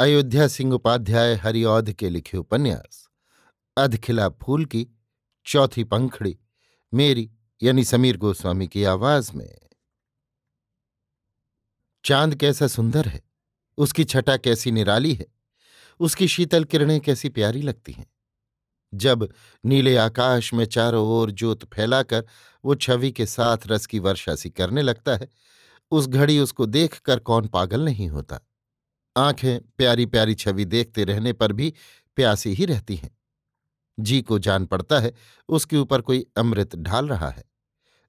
अयोध्या सिंह उपाध्याय हरिऔध के लिखे उपन्यास अधखिला फूल की चौथी पंखड़ी, मेरी यानी समीर गोस्वामी की आवाज़ में। चाँद कैसा सुंदर है, उसकी छटा कैसी निराली है, उसकी शीतल किरणें कैसी प्यारी लगती हैं। जब नीले आकाश में चारों ओर जोत फैलाकर वो छवि के साथ रस की वर्षा सी करने लगता है, उस घड़ी उसको देखकर कौन पागल नहीं होता। आँखें प्यारी प्यारी छवि देखते रहने पर भी प्यासी ही रहती हैं। जी को जान पड़ता है, उसके ऊपर कोई अमृत ढाल रहा है।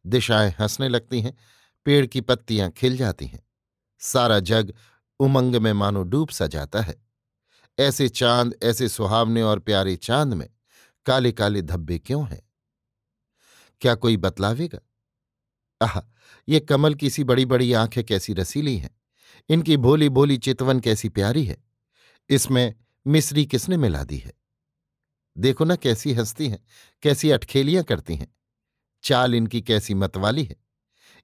दिशाएँ हंसने लगती हैं, पेड़ की पत्तियाँ खिल जाती हैं। सारा जग उमंग में मानो डूब सा जाता है। ऐसे चाँद, ऐसे सुहावने और प्यारे चाँद में काले काले धब्बे क्यों हैं? क्या कोई बतलावेगा? आह, ये कमल की सी बड़ी बड़ी आँखें कैसी रसीली हैं। इनकी भोली भोली चितवन कैसी प्यारी है। इसमें मिश्री किसने मिला दी है? देखो ना कैसी हंसती हैं, कैसी अटखेलियाँ करती हैं। चाल इनकी कैसी मतवाली है।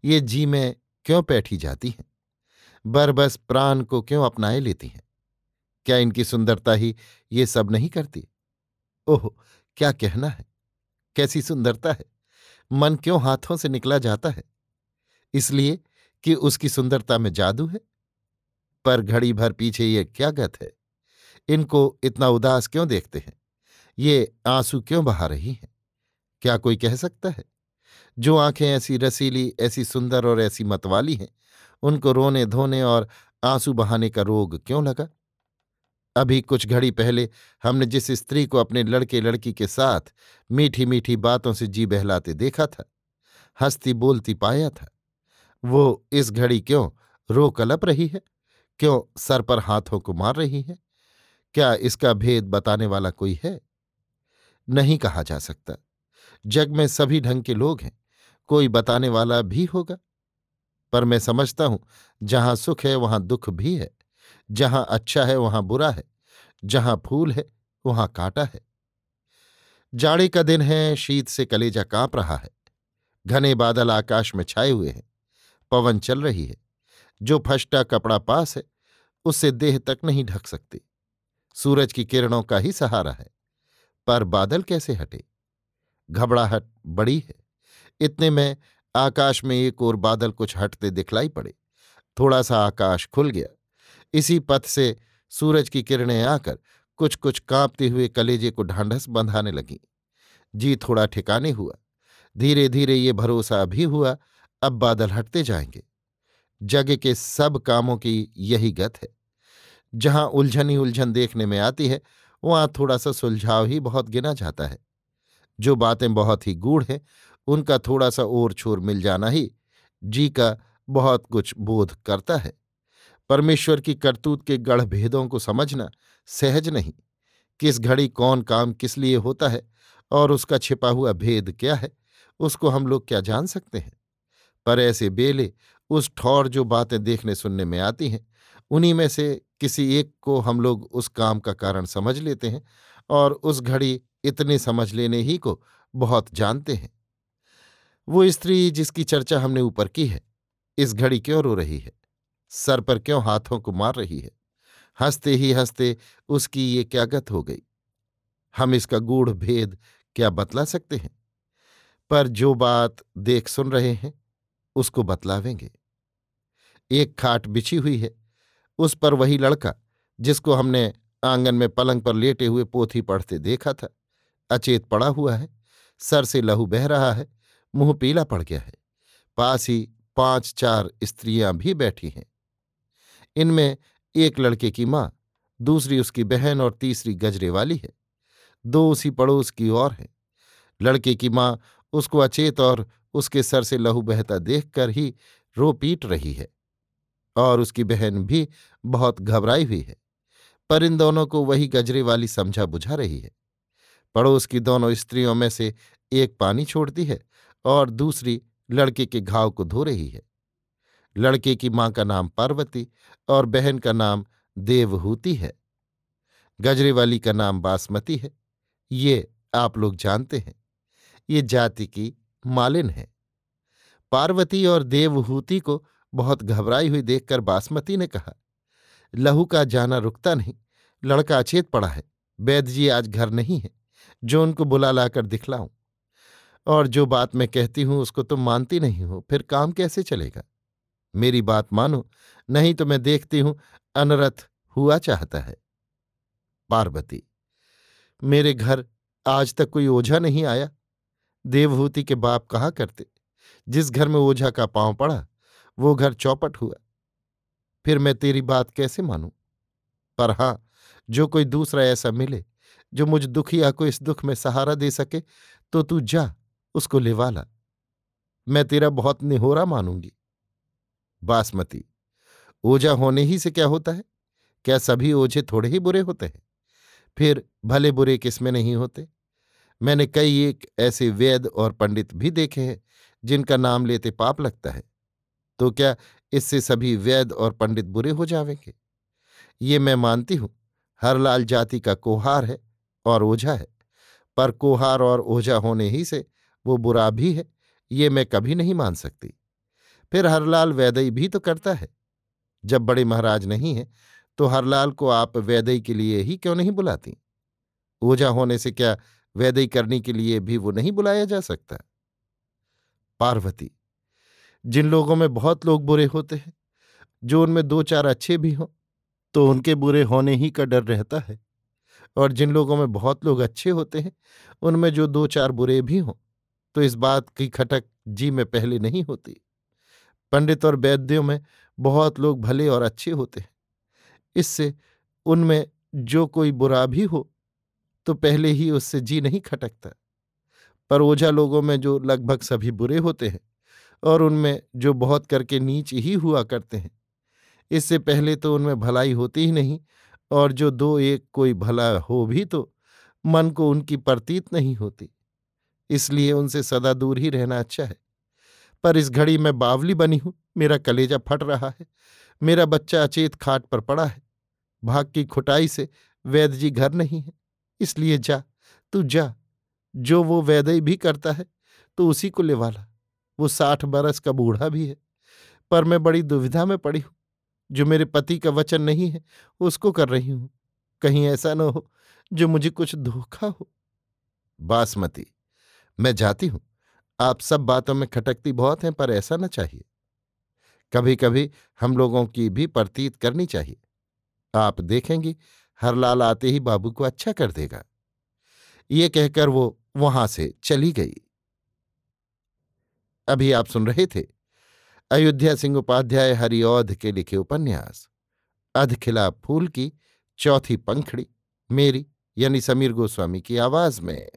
ये जी में क्यों बैठी जाती हैं? बरबस प्राण को क्यों अपनाए लेती हैं? क्या इनकी सुंदरता ही ये सब नहीं करती? ओह, क्या कहना है? कैसी सुंदरता है? मन क्यों हाथों से निकला जाता है? इसलिए कि उसकी सुंदरता में जादू है? पर घड़ी भर पीछे ये क्या गत है? इनको इतना उदास क्यों देखते हैं? ये आँसू क्यों बहा रही हैं? क्या कोई कह सकता है? जो आँखें ऐसी रसीली, ऐसी सुंदर और ऐसी मतवाली हैं, उनको रोने, धोने और आँसू बहाने का रोग क्यों लगा? अभी कुछ घड़ी पहले हमने जिस स्त्री को अपने लड़के, लड़की के साथ मीठी मीठी बातों से जी बहलाते देखा था, हंसती, बोलती पाया था, वो इस घड़ी क्यों रो कलप रही है? क्यों सर पर हाथों को मार रही है? क्या इसका भेद बताने वाला कोई है? नहीं कहा जा सकता। जग में सभी ढंग के लोग हैं, कोई बताने वाला भी होगा। पर मैं समझता हूँ, जहाँ सुख है, वहाँ दुख भी है। जहाँ अच्छा है, वहाँ बुरा है। जहाँ फूल है, वहाँ कांटा है। जाड़े का दिन है, शीत से कलेजा काँप रहा है। घने बादल आकाश में छाए हुए हैं। पवन चल रही है। जो फष्टा कपड़ा पास है, उससे देह तक नहीं ढक सकती। सूरज की किरणों का ही सहारा है। पर बादल कैसे हटे? घबराहट बड़ी है। इतने में आकाश में एक और बादल कुछ हटते दिखलाई पड़े। थोड़ा सा आकाश खुल गया। इसी पथ से सूरज की किरणें आकर कुछ कुछ कांपते हुए कलेजे को ढांढस बंधाने लगी। जी थोड़ा ठिकाने हुआ। धीरे धीरे ये भरोसा भी हुआ, अब बादल हटते जाएँगे। जग के सब कामों की यही गत है। जहाँ उलझन ही उलझन देखने में आती है, वहाँ थोड़ा सा सुलझाव ही बहुत गिना जाता है। जो बातें बहुत ही गूढ़ हैं, उनका थोड़ा सा ओर छोर मिल जाना ही जी का बहुत कुछ बोध करता है। परमेश्वर की करतूत के गढ़ भेदों को समझना सहज नहीं। किस घड़ी कौन काम किस लिए होता है और उसका छिपा हुआ भेद क्या है, उसको हम लोग क्या जान सकते हैं? पर ऐसे बेले उस ठौर जो बातें देखने सुनने में आती हैं, उन्हीं में से किसी एक को हम लोग उस काम का कारण समझ लेते हैं और उस घड़ी इतने समझ लेने ही को बहुत जानते हैं। वो स्त्री जिसकी चर्चा हमने ऊपर की है, इस घड़ी क्यों रो रही है? सर पर क्यों हाथों को मार रही है? हँसते ही हँसते उसकी ये क्या गत हो गई। हम इसका गूढ़ भेद क्या बतला सकते हैं? पर जो बात देख सुन रहे हैं उसको बतलावेंगे। एक खाट बिछी हुई है, उस पर वही लड़का, जिसको हमने आँगन में पलंग पर लेटे हुए पोथी पढ़ते देखा था, अचेत पड़ा हुआ है, सर से लहू बह रहा है, मुँह पीला पड़ गया है, पास ही पाँच चार स्त्रियाँ भी बैठी हैं। इनमें एक लड़के की माँ, दूसरी उसकी बहन और तीसरी गजरे वाली है, दो उसी पड़ोस की ओर है। लड़के की माँ उसको अचेत और उसके सर से लहू बहता देखकर ही रो पीट रही है और उसकी बहन भी बहुत घबराई हुई है, पर इन दोनों को वही गजरे वाली समझा बुझा रही है। पड़ोस की दोनों स्त्रियों में से एक पानी छोड़ती है और दूसरी लड़के के घाव को धो रही है। लड़के की माँ का नाम पार्वती और बहन का नाम देवहूति है। गजरे वाली का नाम बासमती है। ये आप लोग जानते हैं। ये जाति की मालिन है। पार्वती और देवहूति को बहुत घबराई हुई देखकर बासमती ने कहा, लहू का जाना रुकता नहीं, लड़का अचेत पड़ा है, वैद्य जी आज घर नहीं है, जो उनको बुला लाकर दिखलाऊं। और जो बात मैं कहती हूँ उसको तुम मानती नहीं हो, फिर काम कैसे चलेगा? मेरी बात मानो, नहीं तो मैं देखती हूँ अनरथ हुआ चाहता है। पार्वती, मेरे घर आज तक कोई ओझा नहीं आया देवहूति के बाप कहा करते। जिस घर में ओझा का पाँव पड़ा, वो घर चौपट हुआ। फिर मैं तेरी बात कैसे मानूं? पर हाँ, जो कोई दूसरा ऐसा मिले, जो मुझ दुखिया को इस दुख में सहारा दे सके तो तू जा, उसको लेवा ला। मैं तेरा बहुत निहोरा मानूँगी। बासमती, ओझा होने ही से क्या होता है? क्या सभी ओझे थोड़े ही बुरे होते हैं? फिर भले बुरे किसमें नहीं होते? मैंने कई एक ऐसे वेद और पंडित भी देखे हैं, जिनका नाम लेते पाप लगता है। तो क्या इससे सभी वैद और पंडित बुरे हो जावेंगे? ये मैं मानती हूँ हरलाल जाति का कोहार है और ओझा है, पर कोहार और ओझा होने ही से वो बुरा भी है, ये मैं कभी नहीं मान सकती। फिर हरलाल वैदई भी तो करता है, जब बड़े महाराज नहीं है तो हरलाल को आप वैदई के लिए ही क्यों नहीं बुलाती? ओझा होने से क्या वैदई करने के लिए भी वो नहीं बुलाया जा सकता। पार्वती, जिन लोगों में बहुत लोग बुरे होते हैं, जो उनमें दो चार अच्छे भी हों तो उनके बुरे होने ही का डर रहता है। और जिन लोगों में बहुत लोग अच्छे होते हैं, उनमें जो दो चार बुरे भी हों तो इस बात की खटक जी में पहले नहीं होती। पंडित और वैद्यों में बहुत लोग भले और अच्छे होते हैं, इससे उनमें जो कोई बुरा भी हो तो पहले ही उससे जी नहीं खटकता। पर ओझा लोगों में जो लगभग सभी बुरे होते हैं और उनमें जो बहुत करके नीच ही हुआ करते हैं, इससे पहले तो उनमें भलाई होती ही नहीं और जो दो एक कोई भला हो भी तो मन को उनकी प्रतीत नहीं होती, इसलिए उनसे सदा दूर ही रहना अच्छा है। पर इस घड़ी में बावली बनी हूँ, मेरा कलेजा फट रहा है, मेरा बच्चा अचेत खाट पर पड़ा है, भाग की खुटाई से वैद्य जी घर नहीं है। इसलिए जा, तू जा। जो वो वैदय भी करता है तो उसी को लेवाला। वो साठ बरस का बूढ़ा भी है, पर मैं बड़ी दुविधा में पड़ी हूँ। जो मेरे पति का वचन नहीं है, उसको कर रही हूँ। कहीं ऐसा न हो, जो मुझे कुछ धोखा हो। बासमती, मैं जाती हूँ। आप सब बातों में खटकती बहुत हैं, पर ऐसा न चाहिए। कभी कभी हम लोगों की भी प्रतीत करनी चाहिए। आप देखेंगी हरलाल आते ही बाबू को अच्छा कर देगा। ये कहकर वो वहाँ से चली गई। अभी आप सुन रहे थे अयोध्या सिंह उपाध्याय हरिऔध के लिखे उपन्यास, अधखिला फूल की चौथी पंखड़ी, मेरी यानी समीर गोस्वामी की आवाज़ में।